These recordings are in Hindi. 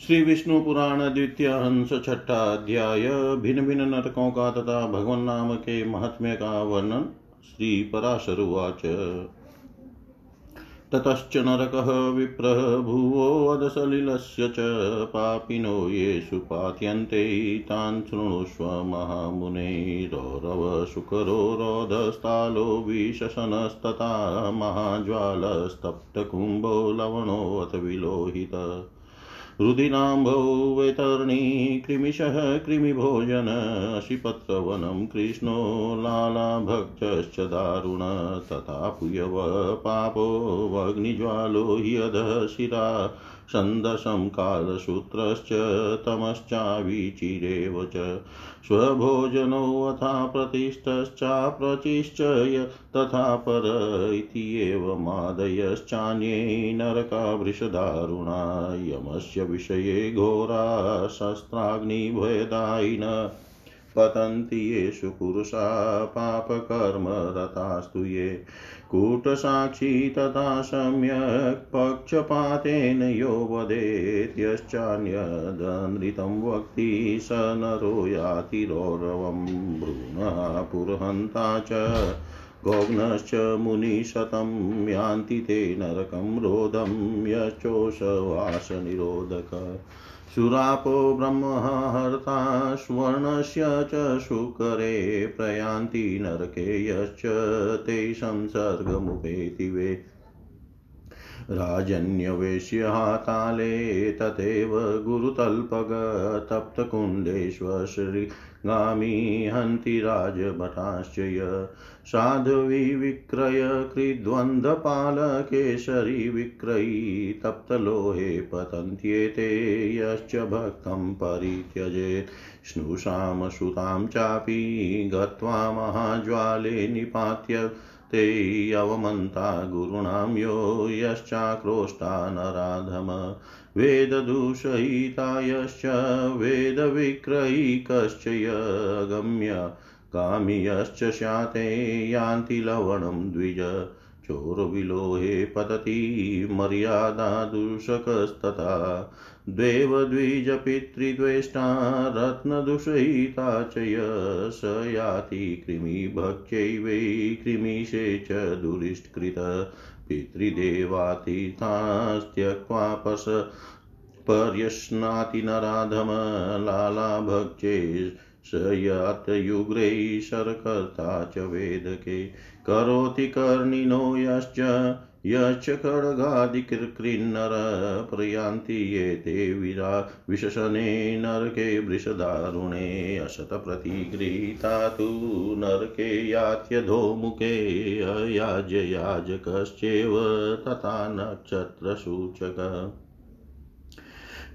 श्री विष्णु पुराण द्वितीय हंस छठा अध्याय भिन्न भिन्न नरकों का तथा भगवान नाम के महात्म्य का वर्णन श्री पराशरुवाच ततश्च नरकः विप्रः भुवोऽदसलिलस्य च पापिनो ये सुपात्यन्ते तान् शृणुष्व महामुने रौरव सुकरो रोधस्तालो विशसनस्तथा महाज्वालस्तप्तकुम्भो लवणोऽथ विलोहित। रुदिनाम्भो वैतरणी कृमिशः कृमिभोजन अशिपत्रवनं कृष्णो लालाभक्तश्च दारुण तथा पुयव पापो वग्निज्वालो ह्यधः शिरा सन्दशं कालसूत्रश्च तमश्चाविचिरेव च स्वभोजनोऽथा प्रतिष्ठश्चाप्रचिश्च तथा पर इत्येवमादयश्चान्ये नरका वृषदारुणा यमस्य विषये घोरा शस्त्राग्निभयदायिन पतन्ति येषु पुरुषा पापकर्मरतास्तु ये। कूटसाक्षी तथा सम्यक् पक्षपातेन यो वदेत्यश्चान्यदनृतं वक्ति स नरो याति रौरवं भ्रूणः पुरहन्ता च। गोघ्नश्च मुनिशतं यान्ति ते नरकं रोदं यचोषवासनिरोधक। सुरापो ब्रह्महर्ता स्वर्णस्य च शुकरे प्रयान्ति नरके यश्च ते संसर्गमुपेति वे। राजन्यवेश्यहाताले तथैव गुरुतल्पग तप्तकुण्डेष्वश्रीगामी हन्ति राजभटाश्च य साध्वी विक्रय कृद्वन्द्वपालकेशरी विक्रयी तप्तलोहे पतन्त्येते यश्च भक्तं परित्यजेत्। स्नुषां सुतां चापि गत्वा महाज्वाले निपात्य ते अवमन्ता गुरूणां यो यश्चाक्रोष्टा नराधम। वेददूषयिता यश्च वेदविक्रयिकश्च यगम्य, कामियश्च शाते यान्ति लवणं द्विज। चोरविलोहे पतति मर्यादा दूषकस्तथा। द्वेवद्विजपितृद्वेष्टा रत्नदूषयिता च य स याति कृमिभक्त्यैवै कृमिशे च दुरिष्कृत। पितृदेवातीतास्त्यक्त्वा पश पर्यश्नाति नराधम लालाभक्त्यै स यातयुग्रै शरकर्ता च वेदके। करोति कर्णिनो यश्च यश्च खड्गादिकृन्नर प्रयान्ति ये ते विरा विशसने नरके वृषदारुणे असतप्रतिगृहीता तु नरके यात्यधोमुखे अयाज्ययाजकश्चेव तथा नक्षत्रसूचक।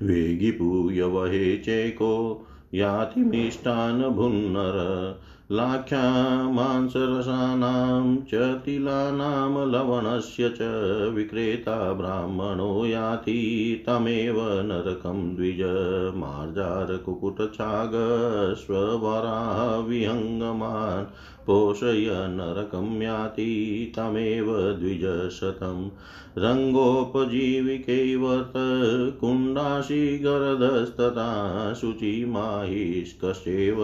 वेगिपूयवहे चेको यातिमिष्टान् भुन्नर लाख्यामांसरसानां च तिलानां लवणस्य च विक्रेता ब्राह्मणो याति तमेव नरकं द्विज मार्जारकुकुटछागस्वराविहङ्गमान् पोषय नरकं याति तमेव द्विजशतं रङ्गोपजीविकैवर्त कुण्डाशिगरधस्तथा शुचिमाहिष्कश्चैव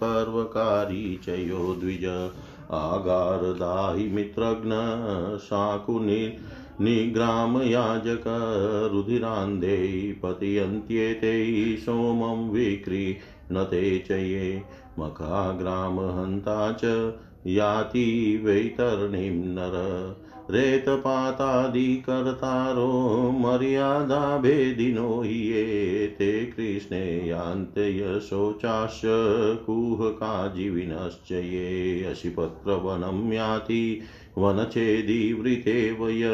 पर्वकारी च द्विज आगारदाहि मित्रघ्न शाकुनि निग्रामयाजक रुधिरान्धे पतयन्त्येते सोमं विक्रीणते च ये मखाग्रामहन्ता च याति वैतरणीं नर रेतपातादिकर्तारो मर्यादाभेदिनो ये ते कृष्णे यान्तयशोचाश्च कुहकाजीविनश्च ये अशिपत्रवनं याति वनच्छेदिवृतेव य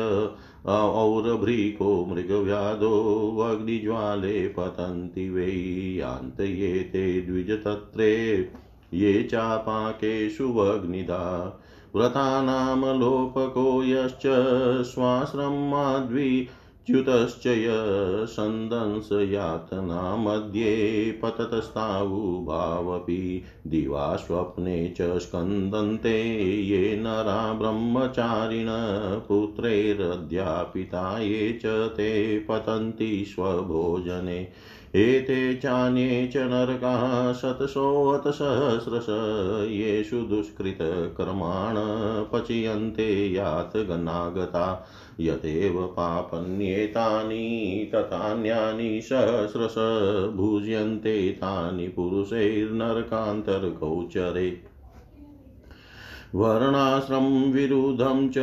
औरभ्रीको मृगव्याधो अग्निज्वाले पतन्ति वै यान्तये ते द्विजतत्रे ये चापाकेषु वग्निदा व्रतानां लोपको यश्च स्वाश्रमाद्वि च्युतश्च यसन्दंसयातना मध्ये पततस्तावुभावपि दिवा स्वप्ने च स्कन्दन्ते ये नरा ब्रह्मचारिण पुत्रैरध्यापिता ये च ते पतन्ति स्वभोजने। एते चान्ये च नरकाः शतशोऽतसहस्रश येषु दुष्कृतकर्माण पचयन्ते यातगनागता यतेव पापन्येतानि तथान्यानि सहस्रश। भुज्यन्ते तानि पुरुषैर्नरकान्तर्गोचरे। वर्णाश्रमविरुद्धं च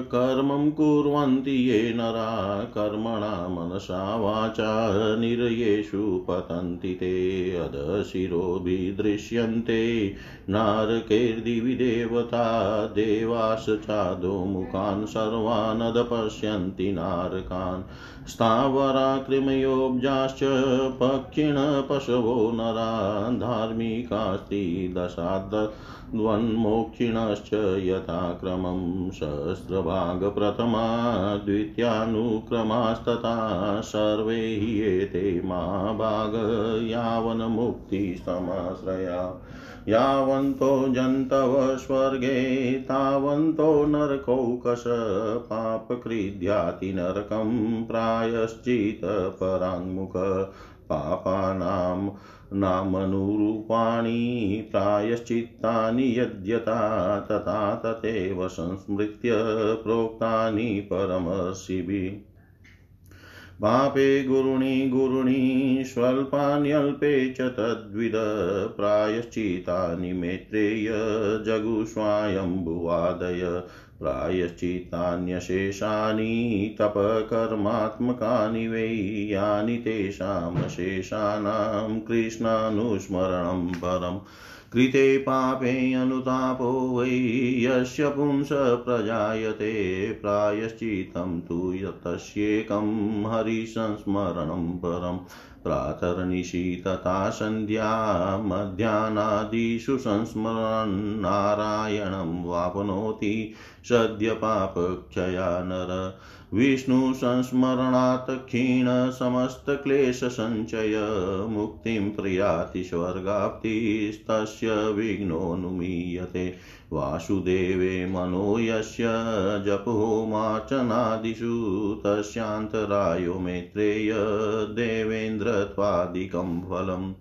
कर्मं कुर्वन्ति ये नरा, कर्मणा मनसा वाचा निरयेषु पतन्ति ते अधशिरोभिदृश्यन्ते नारकैर्दिवि देवता देवास चादोमुखान् सर्वानदपश्यन्ति नारकान्। स्थावराकृमयोब्जाश्च पक्षिण पशवो नरा, धार्मिकास्ति दशाद द्वन्मोक्षिणश्च यथाक्रमं सहस्रभागप्रथमा द्वितीयानुक्रमास्तथा सर्वे हि एते महाभाग यावन्मुक्तिसमाश्रया यावन्तो जन्तव स्वर्गे तावन्तो नरकौकश पापकृद्याति नरकं प्रायश्चित्तपराङ्मुख। पापानां नामनुरूपाणि प्रायश्चित्तानि यद्यथा तथा तथैव संस्मृत्य प्रोक्तानि परमशिभिः पापे गुरुणि गुरुणि स्वल्पान्यल्पे च तद्विद प्रायश्चितानि मेत्रेय जगुष्वायम्बुवादय प्रायश्चित्तान्यशेषानि तपकर्मात्मकानि वै यानि तेषामशेषाणां कृष्णानुस्मरणं परम् कृते पापे अनुतापो वै यस्य पुंस प्रजायते, प्रायश्चित्तं तु तस्येकं हरिसंस्मरणं परम् प्रातर्निशि तथा सन्ध्या मध्याह्नादिषु संस्मरन् नारायणं वाप्नोति सद्यपापक्षया नर। विष्णुसंस्मरणात् क्षीणसमस्तक्लेशसञ्चय मुक्तिं प्रयाति स्वर्गाप्तिस्तस्य विघ्नोऽनुमीयते वासुदेवे मनो यस्य जपहोमार्चनादिषु तस्यान्तरायो मेत्रेय देवेन्द्रत्वादिकं फलम्।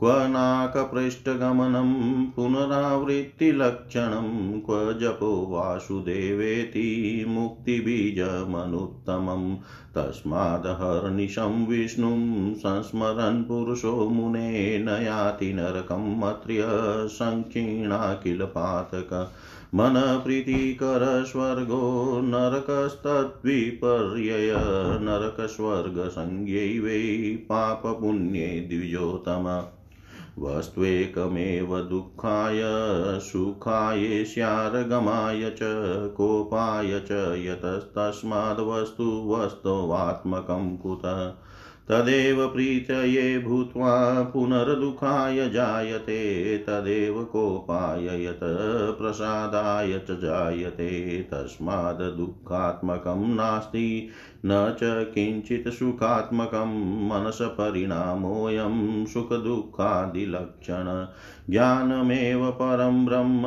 क्व नाकपृष्ठगमनं पुनरावृत्तिलक्षणं क्व जपो वासुदेवेति मुक्तिबीजमनुत्तमम् तस्मादहर्निशं विष्णुं संस्मरन् पुरुषो मुने न याति नरकम् अत्र्य सङ्कीर्णा किल पातक मनप्रीतिकर स्वर्गो नरकस्तद्विपर्यय नरकस्वर्गसंज्ञै वै पापपुण्ये द्विजोतम वस्त्वेकमेव दुःखाय, सुखाय च, कोपाय च यतस्तस्माद्वस्तु वस्तुवात्मकं कुतः। तदेव प्रीतये भूत्वा पुनर्दुःखाय जायते, तदेव कोपाय यत् प्रसादाय च जायते, तस्माद् दुःखात्मकं नास्ति। न च किञ्चित् सुखात्मकं मनसपरिणामोऽयं सुखदुःखादिलक्षण। ज्ञानमेव परं ब्रह्म,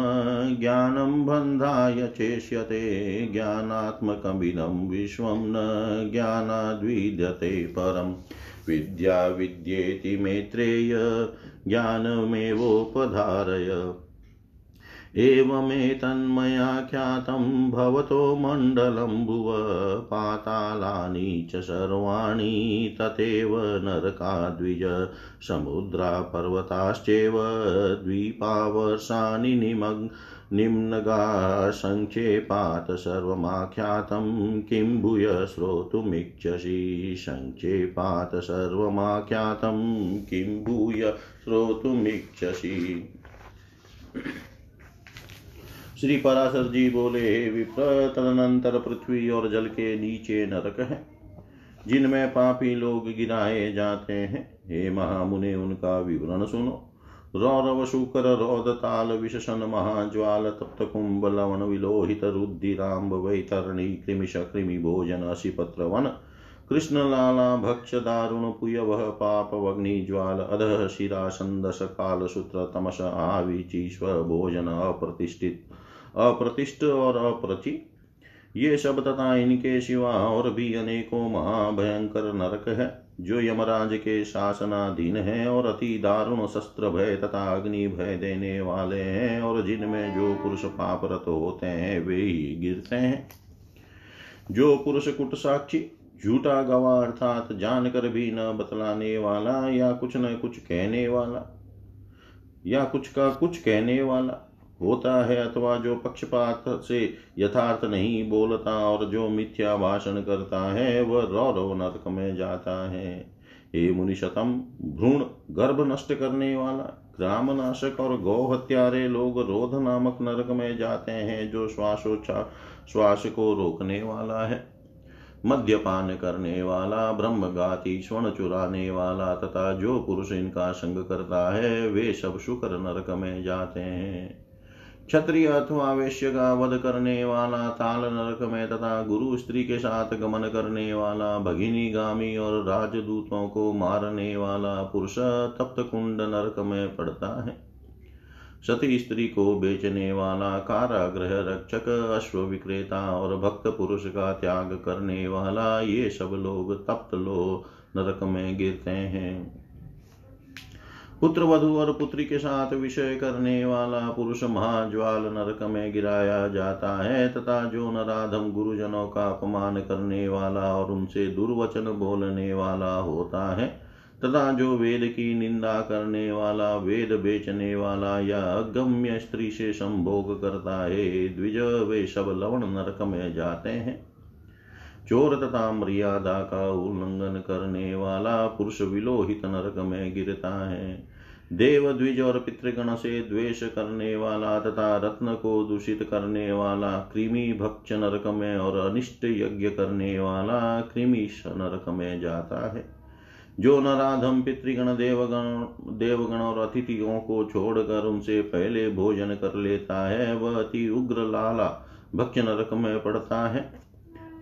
ज्ञानं बन्धाय चेष्यते, ज्ञानात्मकमिदं विश्वं न ज्ञानाद्विद्यते परम् विद्या विद्येति मेत्रेय, ज्ञानमेवोपधारय। एवमेतन्मया ख्यातं भवतो मण्डलं भुव पातालानि च सर्वाणि तथैव नरकाद्विज समुद्रा पर्वताश्चैव द्वीपावर्षाणि निमग् निम्नगासङ्क्षेपात् सर्वमाख्यातं किं भूय श्रोतुमिच्छसि? सङ्क्षेपात् सर्वमाख्यातं किं भूय श्रोतुमिच्छसि? श्री पराशर जी बोले विप्र, तदनंतर पृथ्वी और जल के नीचे नरक है, जिनमें पापी लोग गिराए जाते हैं। हे महामुने, उनका विवरण सुनो। रौरव, शुकर, रोद, ताल विशसन महाज्वाल, तप्त कुंभ, लवण, विलोहित, रुद्धिराम्ब, वैतरणी कृमिश कृमि, भोजन, अशिपत्र, वन। कृष्ण, लाला, भक्ष, दारुण पुयवः पाप वग्नि ज्वाल, अधः, शिरा संदस काल सूत्र तमस आविची स्व भोजन, अप्रतिष्ठित। अप्रतिष्ठ और अपरचि। ये सब तथा इनके सिवा और भी अनेकों महाभयंकर नरक है, जो यमराज के शासनाधीन है और अति दारुण शस्त्र भय तथा अग्नि भय देने वाले हैं और जिनमें जो पुरुष पापरत होते हैं, वे ही गिरते हैं। जो पुरुष कुट साक्षी, झूठा गवा अर्थात जानकर भी न बतलाने वाला या कुछ न कुछ कहने वाला, या कुछ का कुछ कहने वाला होता है अथवा जो पक्षपात से यथार्थ नहीं बोलता और जो मिथ्या भाषण करता है, वह रौरव नरक में जाता है। हे मुनिशतम भ्रूण गर्भ नष्ट करने वाला ग्राम नाशक और गौ हत्यारे लोग रोध नामक नरक में जाते हैं, जो श्वासोच्छा, श्वास को रोकने वाला है। मद्यपान करने वाला ब्रह्मगाती स्वर्ण चुराने वाला तथा जो पुरुष इनका संग करता है, वे सब शुक्र नरक में जाते हैं। क्षत्रिय अथवा वेश्य का वध करने वाला ताल नरक में तथा गुरु स्त्री के साथ गमन करने वाला भगिनी गामी और राजदूतों को मारने वाला पुरुष तप्त कुंड नरक में पड़ता है। सती स्त्री को बेचने वाला कारागृह रक्षक अश्व विक्रेता और भक्त पुरुष का त्याग करने वाला ये सब लोग तप्त लो नरक में गिरते हैं। पुत्र वधु और पुत्री के साथ विषय करने वाला पुरुष महाज्वाल नरक में गिराया जाता है, तथा जो नराधम गुरुजनों का अपमान करने वाला और उनसे दुर्वचन बोलने वाला होता है, तथा जो वेद की निंदा करने वाला, वेद बेचने वाला या अगम्य स्त्री से संभोग करता है, द्विज वे सब लवण नरक में जाते हैं। चोर तथा मर्यादा का उल्लंघन करने वाला पुरुष विलोहित नरक में गिरता है। देव द्विज और पितृगण से द्वेष करने वाला तथा रत्न को दूषित करने वाला, कृमि भक्ष नरक में और अनिष्ट यज्ञ करने वाला कृमि नरक में जाता है। जो नराधम पितृगण, देवगण देवगण और अतिथियों को छोड़कर उनसे पहले भोजन कर लेता है, वह अति उग्र लाला भक्ष नरक में पड़ता है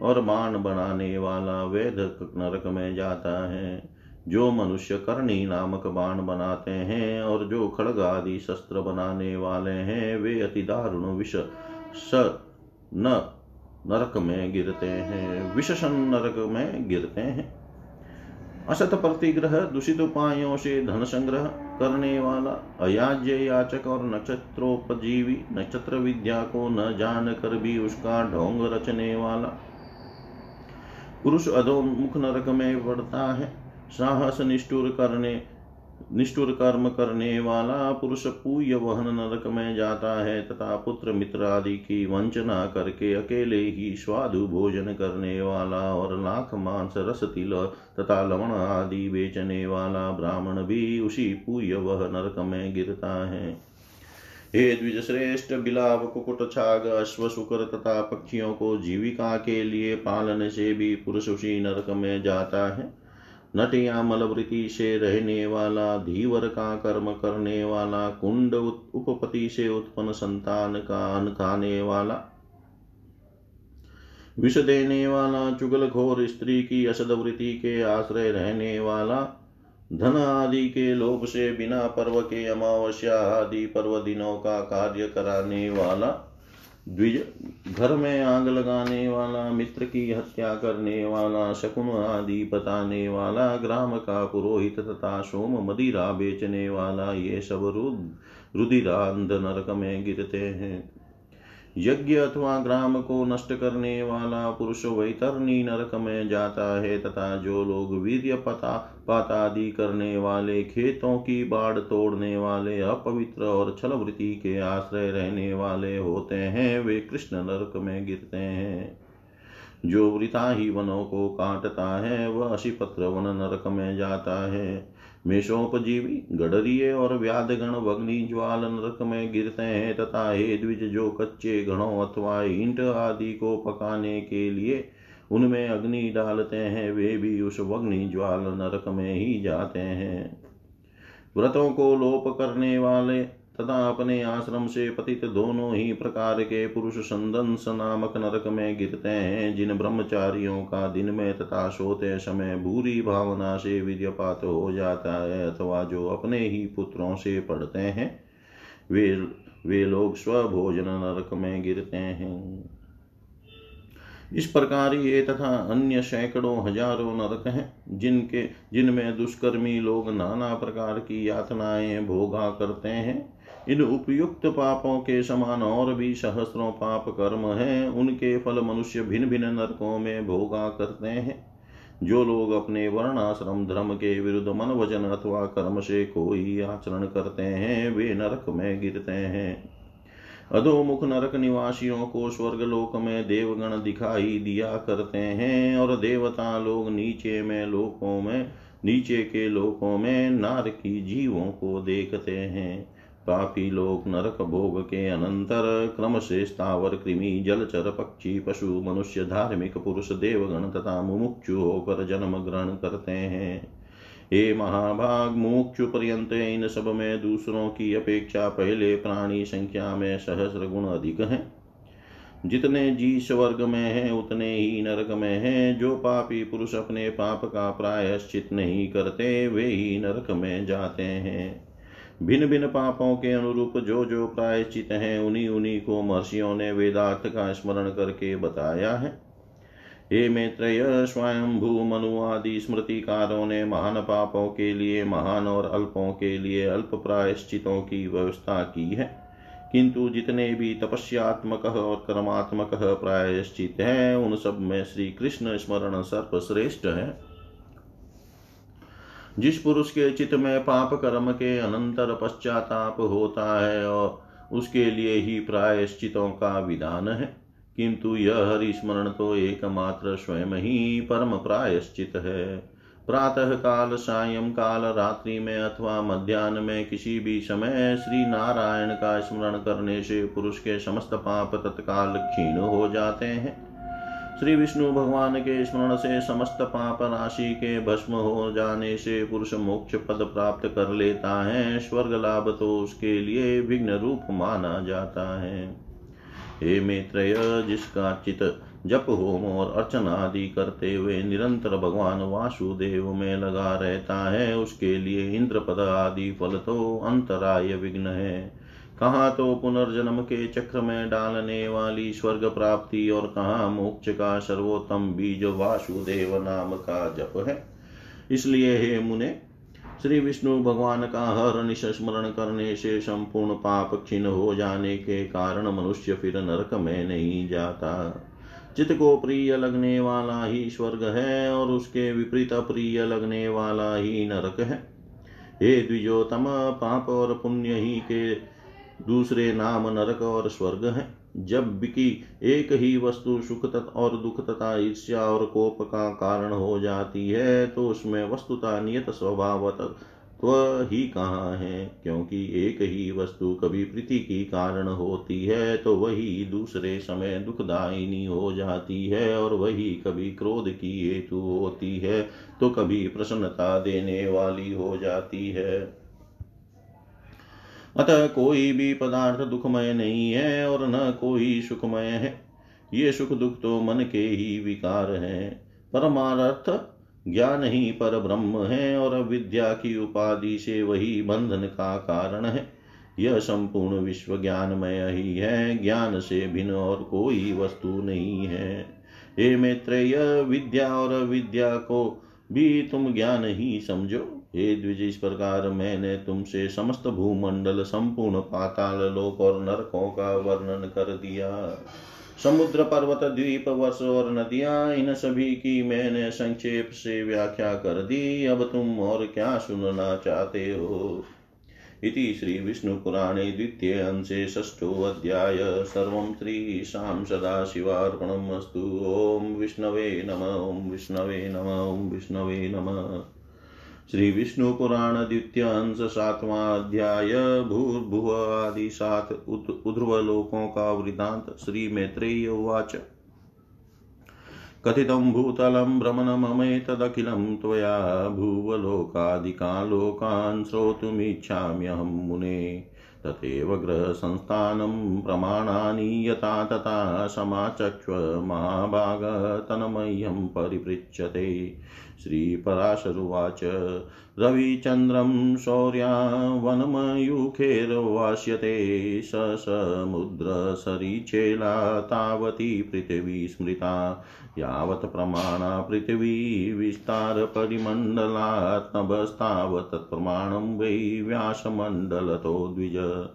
और मान बनाने वाला वेद नरक में जाता है। जो मनुष्य करणी नामक बाण बनाते हैं और जो खड़ग आदि शस्त्र बनाने वाले हैं, वे अति दारुण विष स न नरक में गिरते हैं। विषसन नरक में गिरते हैं। असत प्रतिग्रह, दूषित उपायों से धन संग्रह करने वाला, अयाज्य याचक और नक्षत्रोपजीवी, नक्षत्र विद्या को न जान कर भी उसका ढोंग रचने वाला पुरुष अधोमुख नरक में पड़ता है। साहस निष्ठुर करने निष्ठुर कर्म करने वाला पुरुष पूय वहन नरक में जाता है, तथा पुत्र मित्र आदि की वंचना करके अकेले ही स्वादु भोजन करने वाला और लाख मांस, रस, तिल तथा लवण आदि बेचने वाला ब्राह्मण भी उसी पूय वह नरक में गिरता है। हे द्विज श्रेष्ठ बिलाव, कुकुट, छाग, अश्व, शुक्र तथा पक्षियों को जीविका के लिए पालन से भी पुरुष उसी नरक में जाता है। नटिया मलवृत्ति से रहने वाला धीवर का कर्म करने वाला कुंड उपपति से उत्पन्न संतान का अन्न खाने वाला विष देने वाला चुगल घोर स्त्री की असद असदवृत्ति के आश्रय रहने वाला धन आदि के लोभ से बिना पर्व के अमावस्या आदि पर्व दिनों का कार्य कराने वाला द्विज, घर में आग लगाने वाला, मित्र की हत्या करने वाला, शकुन आदि बताने वाला, ग्राम का पुरोहित तथा सोम मदिरा बेचने वाला, ये सब रुदिरांध नरक में गिरते हैं। यज्ञ अथवा ग्राम को नष्ट करने वाला पुरुष वैतरणी नरक में जाता है तथा जो लोग वीर्य पता पातादि करने वाले खेतों की बाढ़ तोड़ने वाले, अपवित्र और छल वृत्ति के आश्रय रहने वाले होते हैं, वे कृष्ण नरक में गिरते हैं। जो वृता ही वनों को काटता है, वह अशिपत्र वन नरक में जाता है। मेषोपजीवी गडरिये और व्याध गण वग्नि, ज्वाल नरक में गिरते हैं, तथा हे द्विज जो कच्चे गणों अथवा ईंट आदि को पकाने के लिए उनमें अग्नि डालते हैं, वे भी उस अग्नि ज्वाल नरक में ही जाते हैं। व्रतों को लोप करने वाले तथा अपने आश्रम से पतित दोनों ही प्रकार के पुरुष संदंस नामक नरक में गिरते हैं। जिन ब्रह्मचारियों का दिन में तथा सोते समय भूरी भावना से विद्यपात हो जाता है अथवा जो अपने ही पुत्रों से पढ़ते हैं, वे वे लोग स्वभोजन नरक में गिरते हैं। इस प्रकार ये तथा अन्य सैकड़ों हज़ारों नरक हैं, जिनके, जिनमें दुष्कर्मी लोग नाना प्रकार की यातनाएँ भोगा करते हैं। इन उपयुक्त पापों के समान और भी सहस्रों पाप कर्म हैं, उनके फल मनुष्य भिन्न भिन्न नरकों में भोगा करते हैं। जो लोग अपने वर्णाश्रम धर्म के विरुद्ध मन वचन अथवा कर्म से कोई आचरण करते हैं, वे नरक में गिरते हैं। अधोमुख नरक निवासियों को स्वर्ग लोक में देवगण दिखाई दिया करते हैं और देवता लोग नीचे में लोकों में, नीचे के लोकों में नार की जीवों को देखते हैं। पापी लोग नरक भोग के अनंतर क्रम से स्थावर कृमि, जलचर, पक्षी, पशु, मनुष्य, धार्मिक पुरुष, देवगण तथा मुमुक्षु होकर जन्म ग्रहण करते हैं। हे महाभाग, मुमुक्षु पर्यंत इन सब में दूसरों की अपेक्षा पहले प्राणी संख्या में सहस्र गुण अधिक है। जितने जी स्वर्ग में है, उतने ही नरक में है। जो पापी पुरुष अपने पाप का प्रायश्चित नहीं करते, वे ही नरक में जाते हैं। भिन्न भिन्न पापों के अनुरूप जो जो प्रायश्चित हैं उन्हीं उन्हीं को महर्षियों ने वेदार्थ का स्मरण करके बताया है। हे मैत्रेय स्वयं भू मनु आदि स्मृतिकारों ने महान पापों के लिए, महान और अल्पों के लिए अल्प प्रायश्चितों की व्यवस्था की है। किंतु जितने भी तपस्यात्मक और कर्मात्मक प्रायश्चित हैं, उन सब में श्री कृष्ण स्मरण सर्वश्रेष्ठ है। जिस पुरुष के चित्त में पाप कर्म के अनंतर पश्चाताप होता है और उसके लिए ही प्रायश्चितों का विधान है, किंतु यह हरिस्मरण तो एकमात्र स्वयं ही परम प्रायश्चित है। प्रातः काल सायं काल, रात्रि में अथवा मध्यान्ह में किसी भी समय श्री नारायण का स्मरण करने से पुरुष के समस्त पाप तत्काल क्षीण हो जाते हैं। श्री विष्णु भगवान के स्मरण से समस्त पाप राशि के भस्म हो जाने से पुरुष मोक्ष पद प्राप्त कर लेता है। स्वर्ग लाभ तो उसके लिए विघ्न रूप माना जाता है। हे मित्रय जिसका चित जप होम और अर्चना आदि करते हुए निरंतर भगवान वासुदेव में लगा रहता है, उसके लिए इंद्र पद आदि फल तो अंतराय विघ्न है। कहाँ तो पुनर्जन्म के चक्र में डालने वाली स्वर्ग प्राप्ति और कहाँ मोक्ष का सर्वोत्तम बीज वासुदेव नाम का जप है। इसलिए हे मुने, श्री विष्णु भगवान का हर निश स्मरण करने से संपूर्ण पाप क्षीण हो जाने के कारण मनुष्य फिर नरक में नहीं जाता। चित को प्रिय लगने वाला ही स्वर्ग है और उसके विपरीत प्रिय लगने वाला ही नरक है। हे द्विजोतम पाप और पुण्य ही के दूसरे नाम नरक और स्वर्ग है। जब कि एक ही वस्तु सुख तथा और दुख तथा ईर्ष्या और कोप का कारण हो जाती है तो उसमें वस्तुता नियत स्वभाव तत्व ही कहाँ है? क्योंकि एक ही वस्तु कभी प्रीति की कारण होती है तो वही दूसरे समय दुखदायिनी हो जाती है और वही कभी क्रोध की हेतु होती है तो कभी प्रसन्नता देने वाली हो जाती है। अतः कोई भी पदार्थ दुखमय नहीं है और न कोई सुखमय है। ये सुख दुख तो मन के ही विकार हैं। परमार्थ ज्ञान ही पर ब्रह्म है और विद्या की उपाधि से वही बंधन का कारण है। यह संपूर्ण विश्व ज्ञानमय ही है। ज्ञान से भिन्न और कोई वस्तु नहीं है। हे मैत्रेय, विद्या और विद्या को भी तुम ज्ञान ही समझो। हे द्विज, इस प्रकार मैंने तुमसे समस्त भूमंडल, संपूर्ण पाताल लोक और नरकों का वर्णन कर दिया। समुद्र, पर्वत, द्वीप वर्ष और नदियाँ, इन सभी की मैंने संक्षेप से व्याख्या कर दी। अब तुम और क्या सुनना चाहते हो? इति श्रीविष्णुपुराणे द्वितीय अंशे षष्ठोऽध्याय सर्वं श्रीशां सदाशिवार्पणमस्तु ॐ विष्णवे नम, ॐ विष्णवे नम, ॐ विष्णवे नमः। श्री विष्णु पुराण द्वितीय अंश सातवां अध्याय सात उध्रुवलोकों का वृतांत श्री मैत्रेय उवाच। कथितं भूतलं भ्रमणममेतदखिलं त्वया भुवलोकादिकान् श्रोतुमिच्छाम्यहं मुने। तथैव गृहसंस्थानं प्रमाणानि यथा तथा समाचक्ष्व महाभागतनमह्यं परिपृच्छते। श्रीपराशरुवाच। रविचन्द्रं शौर्यावनमयूखेर्वास्यते। स समुद्रसरीचेला तावती पृथिवी स्मृता। यावत् प्रमाणा पृथिवी विस्तारपरिमण्डलात् तत्प्रमाणं वै व्यासमण्डलतो द्विज।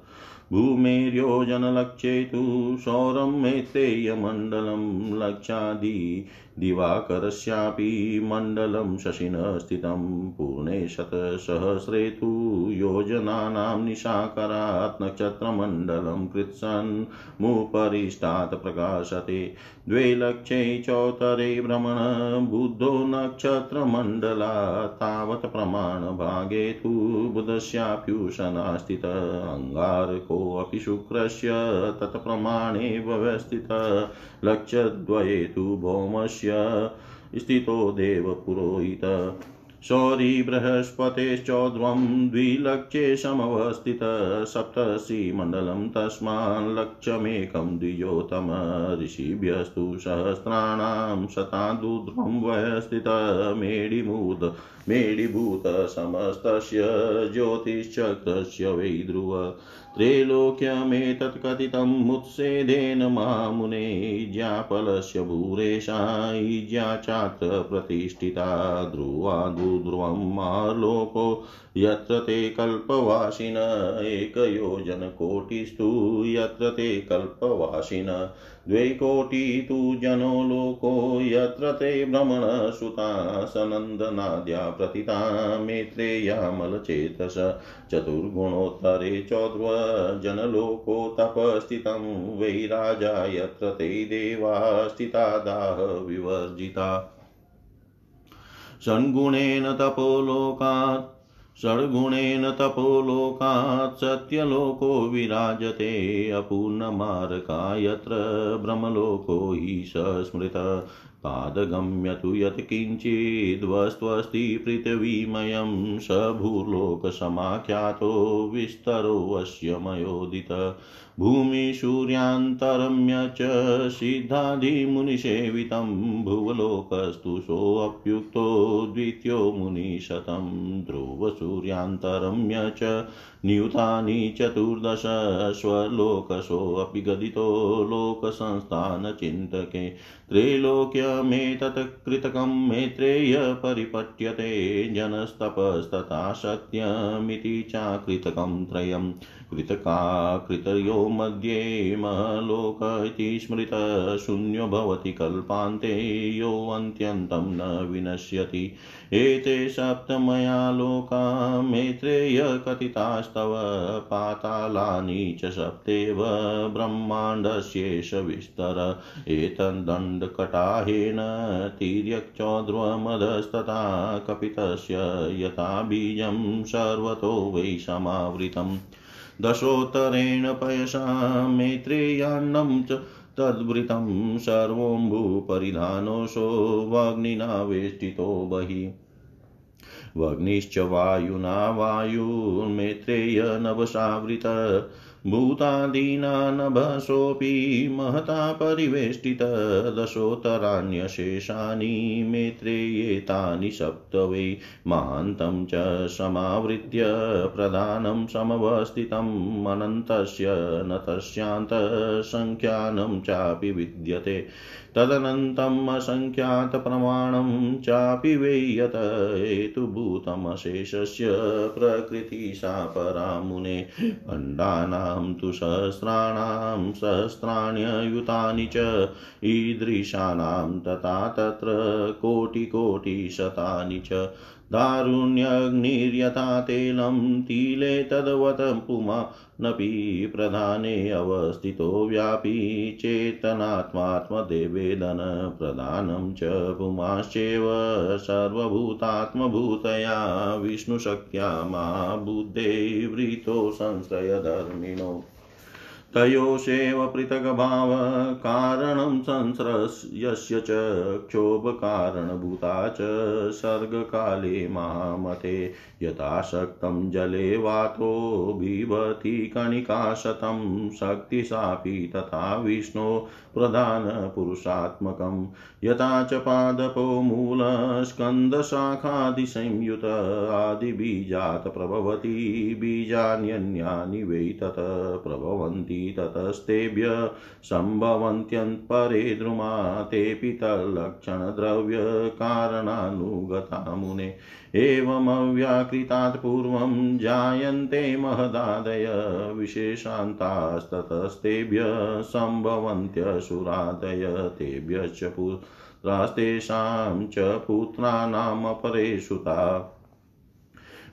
भूमेर्योजनलक्ष्ये तु सौरं मेत्रेयमण्डलं लक्षादि। दिवाकरस्यापि मण्डलं शशिनः स्थितं पूर्णे शतसहस्रे तु योजनानां निशाकरात् नक्षत्रमण्डलं कृत्सन्मुपरिष्टात् प्रकाशते। द्वे लक्षे चौतरे भ्रमण बुद्धो नक्षत्रमण्डला तावत् प्रमाणभागे तु बुधस्याप्युषना स्थित अङ्गारकोऽपि शुक्रस्य तत्प्रमाणे व्यवस्थित। लक्षद्वये तु भौमस्य स्थितो देवपुरोहित शौरी बृहस्पतेश्चौध्वं द्विलक्षे समवस्थित। सप्तर्षिमण्डलं तस्माल्लक्षमेकं द्विजोतम। ऋषिभ्यस्तु सहस्राणां शतादुध्वं व्यस्थित। मेडिमूत मेडिभूतसमस्तस्य ज्योतिश्चक्रस्य वै ध्रुव त्रैलोक्यमेतत्कथितं मुत्सेदेन मामुने ज्यापलस्य भूरेशा इज्या चात्र प्रतिष्ठिता ध्रुवादुध्रुवं मालोको यत्र ते कल्पवासिन एकयोजनकोटिस्तु यत्र ते कल्पवासिन द्वैकोटि तु जनो लोको यत्र ते भ्रमणसुता सनन्दनाद्या प्रतिता मेत्रेयामलचेतस चतुर्गुणोत्तरे चौद्वजनलोको तपस्थितं वै राजा यत्र ते देवा स्थिता दाह विवर्जिता षण्गुणेन तपोलोकात् षड्गुणेन तपोलोकात् सत्यलोको विराजते अपूर्णमारका यत्र ब्रह्मलोको हि सस्मृत पादगम्य तु यत्किञ्चिद्वस्त्वस्ति पृथिवीमयं स भूर्लोकसमाख्यातो विस्तरोऽस्य मयोदित। भूमिसूर्यान्तरम्य च सिद्धाधिमुनिसेवितं भुवलोकस्तु सोऽप्युक्तो द्वितीयो मुनिशतं ध्रुवसूर्यान्तरम्य च नियुतानि चतुर्दश स्वलोकसोऽपि गदितो लोकसंस्थानचिन्तके। त्रैलोक्यमेतत्कृतकं मेत्रेय परिपट्यते जनस्तपस्तथा सत्यमिति चाकृतकं त्रयम्। कृतका कृतयो मध्ये मलोक इति स्मृतशून्यो भवति कल्पान्ते योऽन्त्यन्तं न विनश्यति। एते सप्तमया लोका मेत्रेय कथितास्तव पातालानि च सप्तेव ब्रह्माण्डस्येष विस्तर एतद्दण्डकटाहेन तिर्यक्चौध्वमधस्तथा कपितस्य यथा बीजं सर्वतो वै समावृतम्। दशोत्तरेण पयसा मैत्रेयान्नं च तद्वृतं सर्वोऽम्बुपरिधानोऽसो वाग्निना वेष्टितो बहिः। वग्निश्च वायुना वायुर्मेत्रेय नभसावृत भूतादीनानभसोऽपि महता परिवेष्टित दशोत्तराण्यशेषानि मेत्रेयेतानि सप्त वै महान्तं च समावृत्य प्रधानं समवस्थितम् अनन्तस्य न तस्यान्तसङ्ख्यानं चापि विद्यते। तदनन्तम् असङ्ख्यातप्रमाणं चापि वै यत हेतुभूतमशेषस्य प्रकृतिसा परामुने अण्डानां तु सहस्राणां सहस्राण्ययुतानि च ईदृशानां तथा तत्र कोटिकोटिशतानि च दारुण्यग्निर्यथा तैलं तिले तद्वत् पुमानपि प्रधाने अवस्थितो व्यापी चेतनात्मात्मदेवेदन प्रधानं च पुमाश्चैव सर्वभूतात्मभूतया विष्णुशक्त्या मा बुद्धे वृतो संश्रयधर्मिणो। तयोषेव पृथग्भावकारणं संस्रयस्य च क्षोभकारणभूता च सर्गकाले मामते यथाशक्तं जले वातो बिभति कणिका शतं शक्तिशापि तथा विष्णो प्रधानपुरुषात्मकं यथा च पादपो मूलस्कन्दशाखादिसंयुत आदिबीजात् प्रभवति, बीजान्यन्यानि वै तत् प्रभवन्ति। ततस्तेभ्य सम्भवन्त्यन्तपरे द्रुमा तेऽपि तल्लक्षणद्रव्यकारणानुगता मुने एवमव्याकृतात् पूर्वं जायन्ते महदादय विशेषान्तास्ततस्तेभ्य सम्भवन्त्यसुरादय तेभ्यश्च पुत्रास्तेषां च पुत्राणामपरे सुता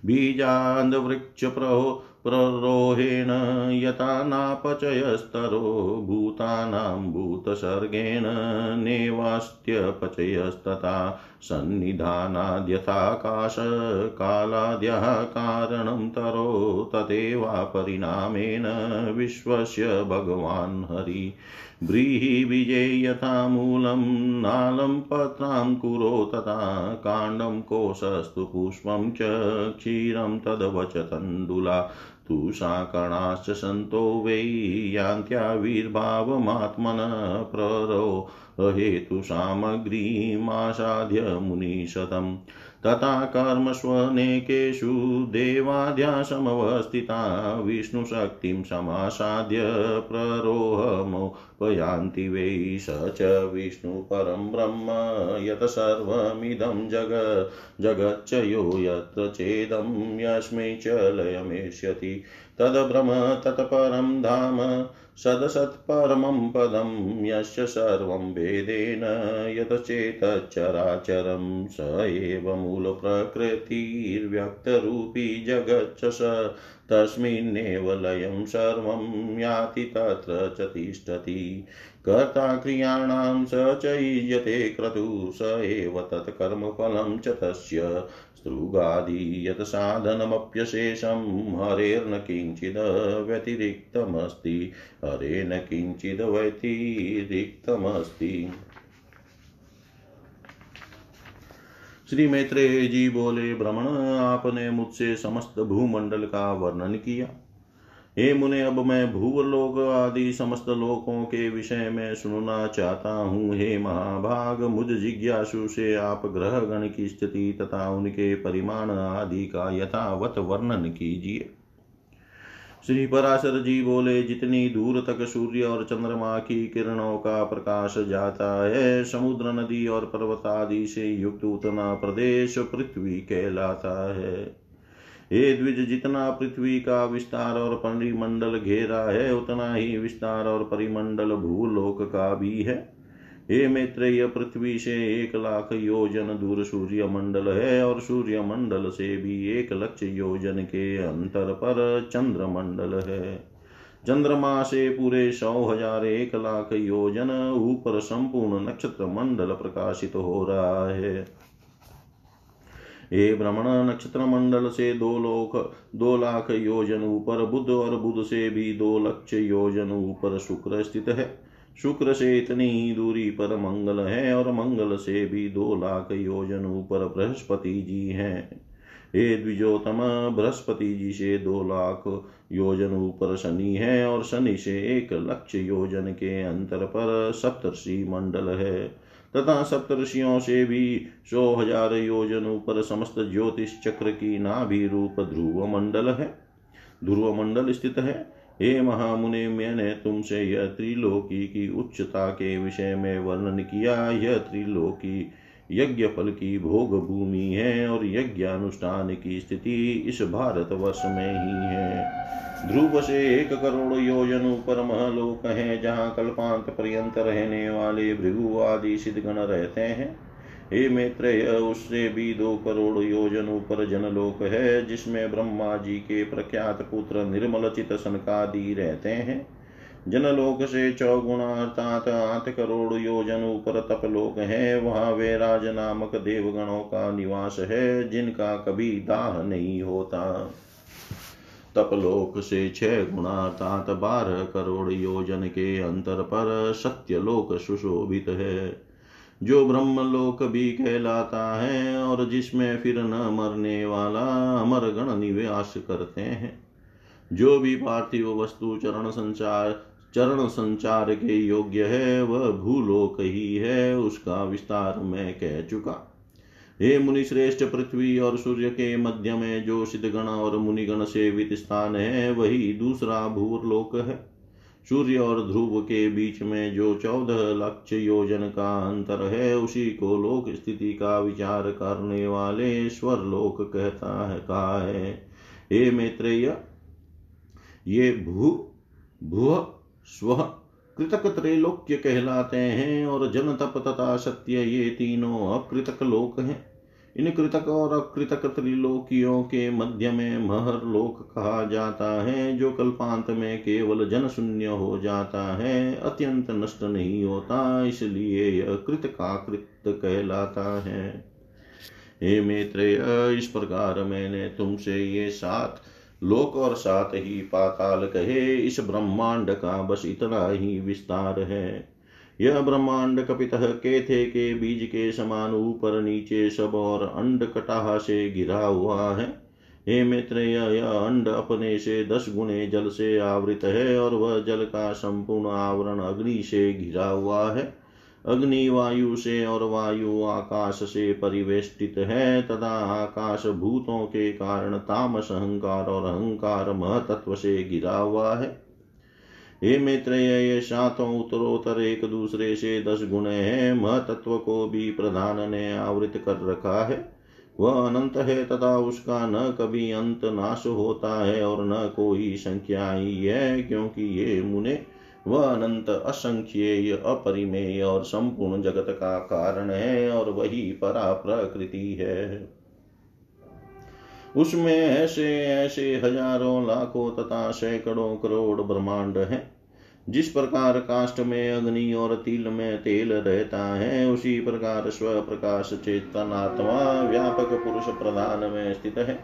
बीजान्दवृक्षप्रो प्ररोहेण यथा नापचयस्तरो भूतानां भूतसर्गेण नेवास्त्यपचयस्तथा सन्निधानाद्यथाकाशकालाद्यः कारणं तरो तथैवापरिणामेन विश्वस्य भगवान् हरि। व्रीहिबीजे यथा मूलं नालं पत्रां कुरो तथा काण्डं कोशस्तु पुष्पं च क्षीरं तद्वच तण्डुला तुषाकणाश्च सन्तो वै यान्त्याविर्भावमात्मन प्ररो हेतुसामग्रीमासाद्य मुनिशतम्। तथा कर्मस्वनेकेषु देवाद्यासमवस्थिता विष्णुशक्तिं समासाद्य प्ररोहमुपयान्ति वै स च विष्णुपरं ब्रह्म यत् सर्वमिदं जग, जगच्च यो यत्र चेदं यस्मै च लयमेष्यति। तद्ब्रह्म तत्परं धाम सदसत्परमं पदं यस्य सर्वं वेदेन यतचेतच्चराचरं स एव मूलप्रकृतिर्व्यक्तरूपी जगच्च स तस्मिन्नेव लयं सर्वं याति तत्र च तिष्ठति। कर्ता क्रियाणां स च युज्यते क्रतु स एव तत्कर्मफलं च तस्य स्त्रुगादि साधनमप्यशेषं हरेर्न किञ्चिद् व्यतिरिक्तमस्ति हरेण किञ्चिद् व्यतिरिक्तमस्ति। श्री मैत्रेय जी बोले भ्रमण आपने मुझसे समस्त भूमंडल का वर्णन किया। हे मुने, अब मैं भूलोक आदि समस्त लोकों के विषय में सुनना चाहता हूँ। हे महाभाग, मुझ जिज्ञासु से आप ग्रह गण की स्थिति तथा उनके परिमाण आदि का यथावत वर्णन कीजिए। श्री पराशर जी बोले, जितनी दूर तक सूर्य और चंद्रमा की किरणों का प्रकाश जाता है, समुद्र नदी और पर्वत आदि से युक्त उतना प्रदेश पृथ्वी कहलाता है। हे द्विज, जितना पृथ्वी का विस्तार और परिमंडल घेरा है, उतना ही विस्तार और परिमंडल भूलोक का भी है। हे मैत्रेय, पृथ्वी से एक लाख योजन दूर सूर्य मंडल है और सूर्य मंडल से भी एक लक्ष योजन के अंतर पर चंद्र मंडल है। चंद्रमा से पूरे सौ हज़ार एक लाख योजन, ऊपर संपूर्ण नक्षत्र मंडल प्रकाशित हो रहा है। हे भ्रमण नक्षत्र मंडल से दो लोक, दो लाख योजन ऊपर, बुध और बुध से भी दो लक्ष योजन ऊपर शुक्र स्थित है। शुक्र से इतनी ही दूरी पर मंगल है और मंगल से भी दो लाख योजन ऊपर बृहस्पति जी हैं। हे द्विजोतम बृहस्पति जी से दो लाख योजन ऊपर शनि है और शनि से एक लक्ष योजन के अंतर पर सप्तर्षि मंडल है। तथा सप्तषियों से भी सौ हज़ार योजन ऊपर समस्त ज्योतिष चक्र की नाभि रूप ध्रुव मंडल है। ध्रुव मंडल स्थित है। हे महामुने, मैंने तुमसे यह त्रिलोकी की उच्चता के विषय में वर्णन किया। यह त्रिलोकी यज्ञ फल की भोग भूमि है और यज्ञ अनुष्ठान की स्थिति इस भारत वर्ष में ही है। ध्रुव से एक करोड़ योजन ऊपर महलोक है, जहाँ कल्पांत पर्यंत रहने वाले भृगु आदि सिद्धगण रहते हैं। हे मैत्रेय, उससे भी दो करोड़ योजन ऊपर जनलोक है, जिसमें ब्रह्मा जी के प्रख्यात पुत्र निर्मल चित सनकादि रहते हैं। जनलोक से चौगुणा अर्थात आठ करोड़ योजन ऊपर तपलोक है, वहाँ वे राज नामक देवगणों का निवास है, जिनका कभी दाह नहीं होता। तपलोक से छह गुणा तात बारह करोड़ योजन के अंतर पर सत्यलोक सुशोभित है। जो ब्रह्मलोक भी कहलाता है और जिसमें फिर न मरने वाला अमर गण निवास करते हैं। जो भी पार्थिव वस्तु चरण संचार चरण संचार के योग्य है, वह भूलोक ही है, उसका विस्तार मैं कह चुका। हे मुनि श्रेष्ठ पृथ्वी और सूर्य के मध्य में जो सिद्धगण और मुनिगण सेवित स्थान है, वही दूसरा भूलोक है। सूर्य और ध्रुव के बीच में जो चौदह लक्ष योजन का अंतर है, उसी को लोक स्थिति का विचार करने वाले स्वर लोक कहता है, कहा है, हे मैत्रेय, ये भू भुव स्व कृतक त्रैलोक्य कहलाते हैं और जन तप तथा सत्य ये तीनों अकृतक लोक हैं। इन कृतक और अकृतक त्रिलोकियों के मध्य में महर लोक कहा जाता है, जो कल्पांत में केवल जन शून्य हो जाता है, अत्यंत नष्ट नहीं होता, इसलिए यह कृतकाकृत कहलाता है। हे मैत्रेय, इस प्रकार मैंने तुमसे ये सात लोक और साथ ही पाताल कहे, इस ब्रह्मांड का बस इतना ही विस्तार है। यह ब्रह्मांड कपित केथे के बीज के समान ऊपर नीचे सब और अंड कटाह से घिरा हुआ है। हे मित्र यह अंड अपने से दस गुणे जल से आवृत है और वह जल का संपूर्ण आवरण अग्नि से घिरा हुआ है। अग्नि वायु से और वायु आकाश से परिवेष्टित है, तथा आकाश भूतों के कारण तामस, अहंकार और अहंकार महतत्व से गिरा हुआ है। हे मित्र, ये सातों उत्तरोत्तर एक दूसरे से दस गुण है, महतत्व को भी प्रधान ने आवृत कर रखा है। वह अनंत है, तथा उसका न कभी अंत नाश होता है, और न कोई संख्या ही है, क्योंकि ये मुने वह अनंत असंख्येय, अपरिमेय और संपूर्ण जगत का कारण है और वही परा प्रकृति है। उसमें ऐसे ऐसे हज़ारों, लाखों तथा सैकड़ों करोड़ ब्रह्मांड है, जिस प्रकार काष्ट में अग्नि और तिल में तेल रहता है, उसी प्रकार स्व प्रकाश चेतनात्मा व्यापक पुरुष प्रधान में स्थित है।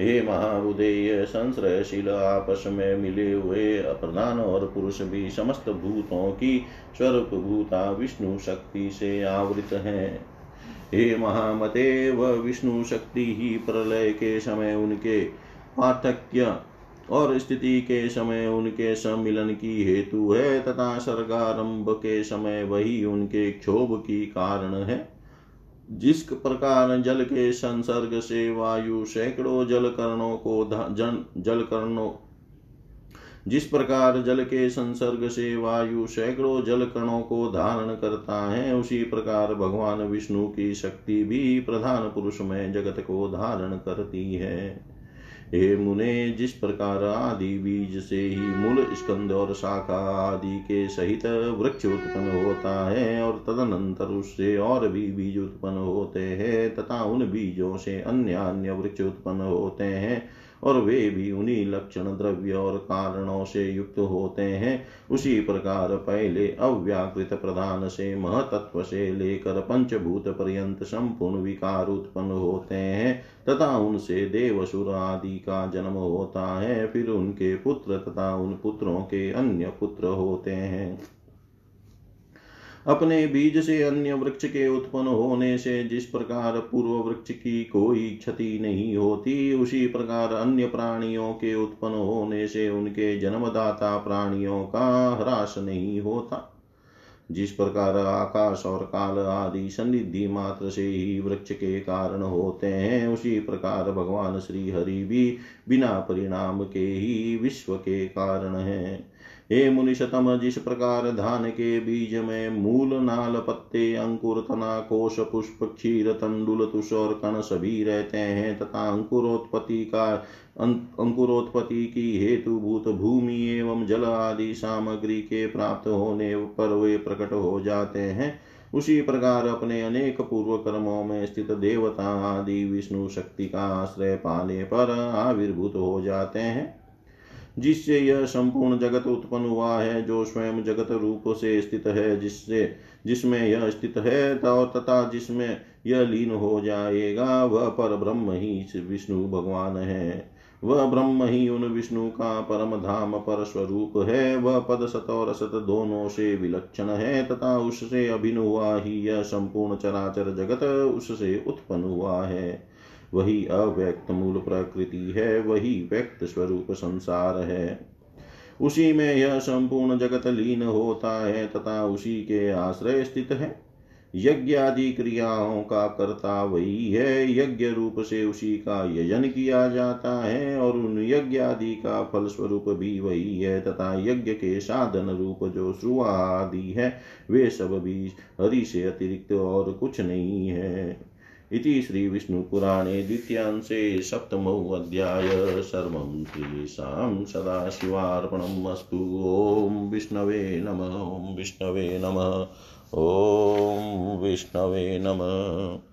हे महाउदेय संश्रयशील आपस में मिले हुए अप्रधान और पुरुष भी समस्त भूतों की स्वरूप भूता विष्णु शक्ति से आवृत है। हे महामते, वह विष्णु शक्ति ही प्रलय के समय उनके पार्थक्य और स्थिति के समय उनके सम्मिलन की हेतु है तथा सर्गारंभ के समय वही उनके क्षोभ की कारण है। जिस प्रकार जल के संसर्ग से वायु सैकड़ों जल करणों को जन जल करणों, जिस प्रकार जल के संसर्ग से वायु सैकड़ों जल कणों को धारण करता है, उसी प्रकार भगवान विष्णु की शक्ति भी प्रधान पुरुष में जगत को धारण करती है। हे मुने, जिस प्रकार आदि बीज से ही मूल स्कंद और शाखा आदि के सहित वृक्ष उत्पन्न होता है और तदनंतर उससे और भी बीज उत्पन्न होते हैं तथा उन बीजों से अन्य अन्य वृक्ष उत्पन्न होते हैं। और वे भी उन्हीं लक्षण द्रव्य और कारणों से युक्त होते हैं। उसी प्रकार पहले अव्याकृत प्रधान से महतत्व से लेकर पंचभूत पर्यंत संपूर्ण विकार उत्पन्न होते हैं, तथा उनसे देवसुर आदि का जन्म होता है। फिर उनके पुत्र तथा उन पुत्रों के अन्य पुत्र होते हैं। अपने बीज से अन्य वृक्ष के उत्पन्न होने से जिस प्रकार पूर्व वृक्ष की कोई क्षति नहीं होती, उसी प्रकार अन्य प्राणियों के उत्पन्न होने से उनके जन्मदाता प्राणियों का ह्रास नहीं होता। जिस प्रकार आकाश और काल आदि सन्निधि मात्र से ही वृक्ष के कारण होते हैं, उसी प्रकार भगवान श्री हरि भी बिना परिणाम के ही विश्व के कारण हैं। हे मुनिशतम, जिस प्रकार धान के बीज में मूल नाल पत्ते, अंकुर, तना, कोश, पुष्प, क्षीर तंडुल तुष और कण सभी रहते हैं तथा अंकुरोत्पत्ति का अंकुरोत्पत्ति की हेतु भूत भूमि एवं जल आदि सामग्री के प्राप्त होने पर वे प्रकट हो जाते हैं। उसी प्रकार अपने अनेक पूर्व कर्मों में स्थित देवता आदि विष्णु शक्ति का आश्रय पाने पर आविर्भूत हो जाते हैं। जिससे यह संपूर्ण जगत उत्पन्न हुआ है, जो स्वयं जगत रूप से स्थित है, जिससे जिसमें यह स्थित है तथा जिसमें यह लीन हो जाएगा, वह पर ब्रह्म ही विष्णु भगवान है। वह ब्रह्म ही उन विष्णु का परम धाम पर स्वरूप है। वह पद सत और सत दोनों से विलक्षण है, तथा उससे अभिन हुआ ही यह संपूर्ण चराचर जगत उससे उत्पन्न हुआ है। वही अव्यक्त मूल प्रकृति है, वही व्यक्त स्वरूप संसार है। उसी में यह संपूर्ण जगत लीन होता है तथा उसी के आश्रय स्थित है। यज्ञ आदि क्रियाओं का कर्ता वही है, यज्ञ रूप से उसी का यजन किया जाता है और उन यज्ञ आदि का फल स्वरूप भी वही है तथा यज्ञ के साधन रूप जो श्रुआ आदि है, वे सब भी हरि से अतिरिक्त और कुछ नहीं है। इति श्रीविष्णुपुराणे द्वितीयांशे सप्तमोऽध्याय सर्वं तेषां सदाशिवार्पणम् अस्तु। ॐ विष्णवे नम, ॐ विष्णवे नमः, ॐ विष्णवे नमः।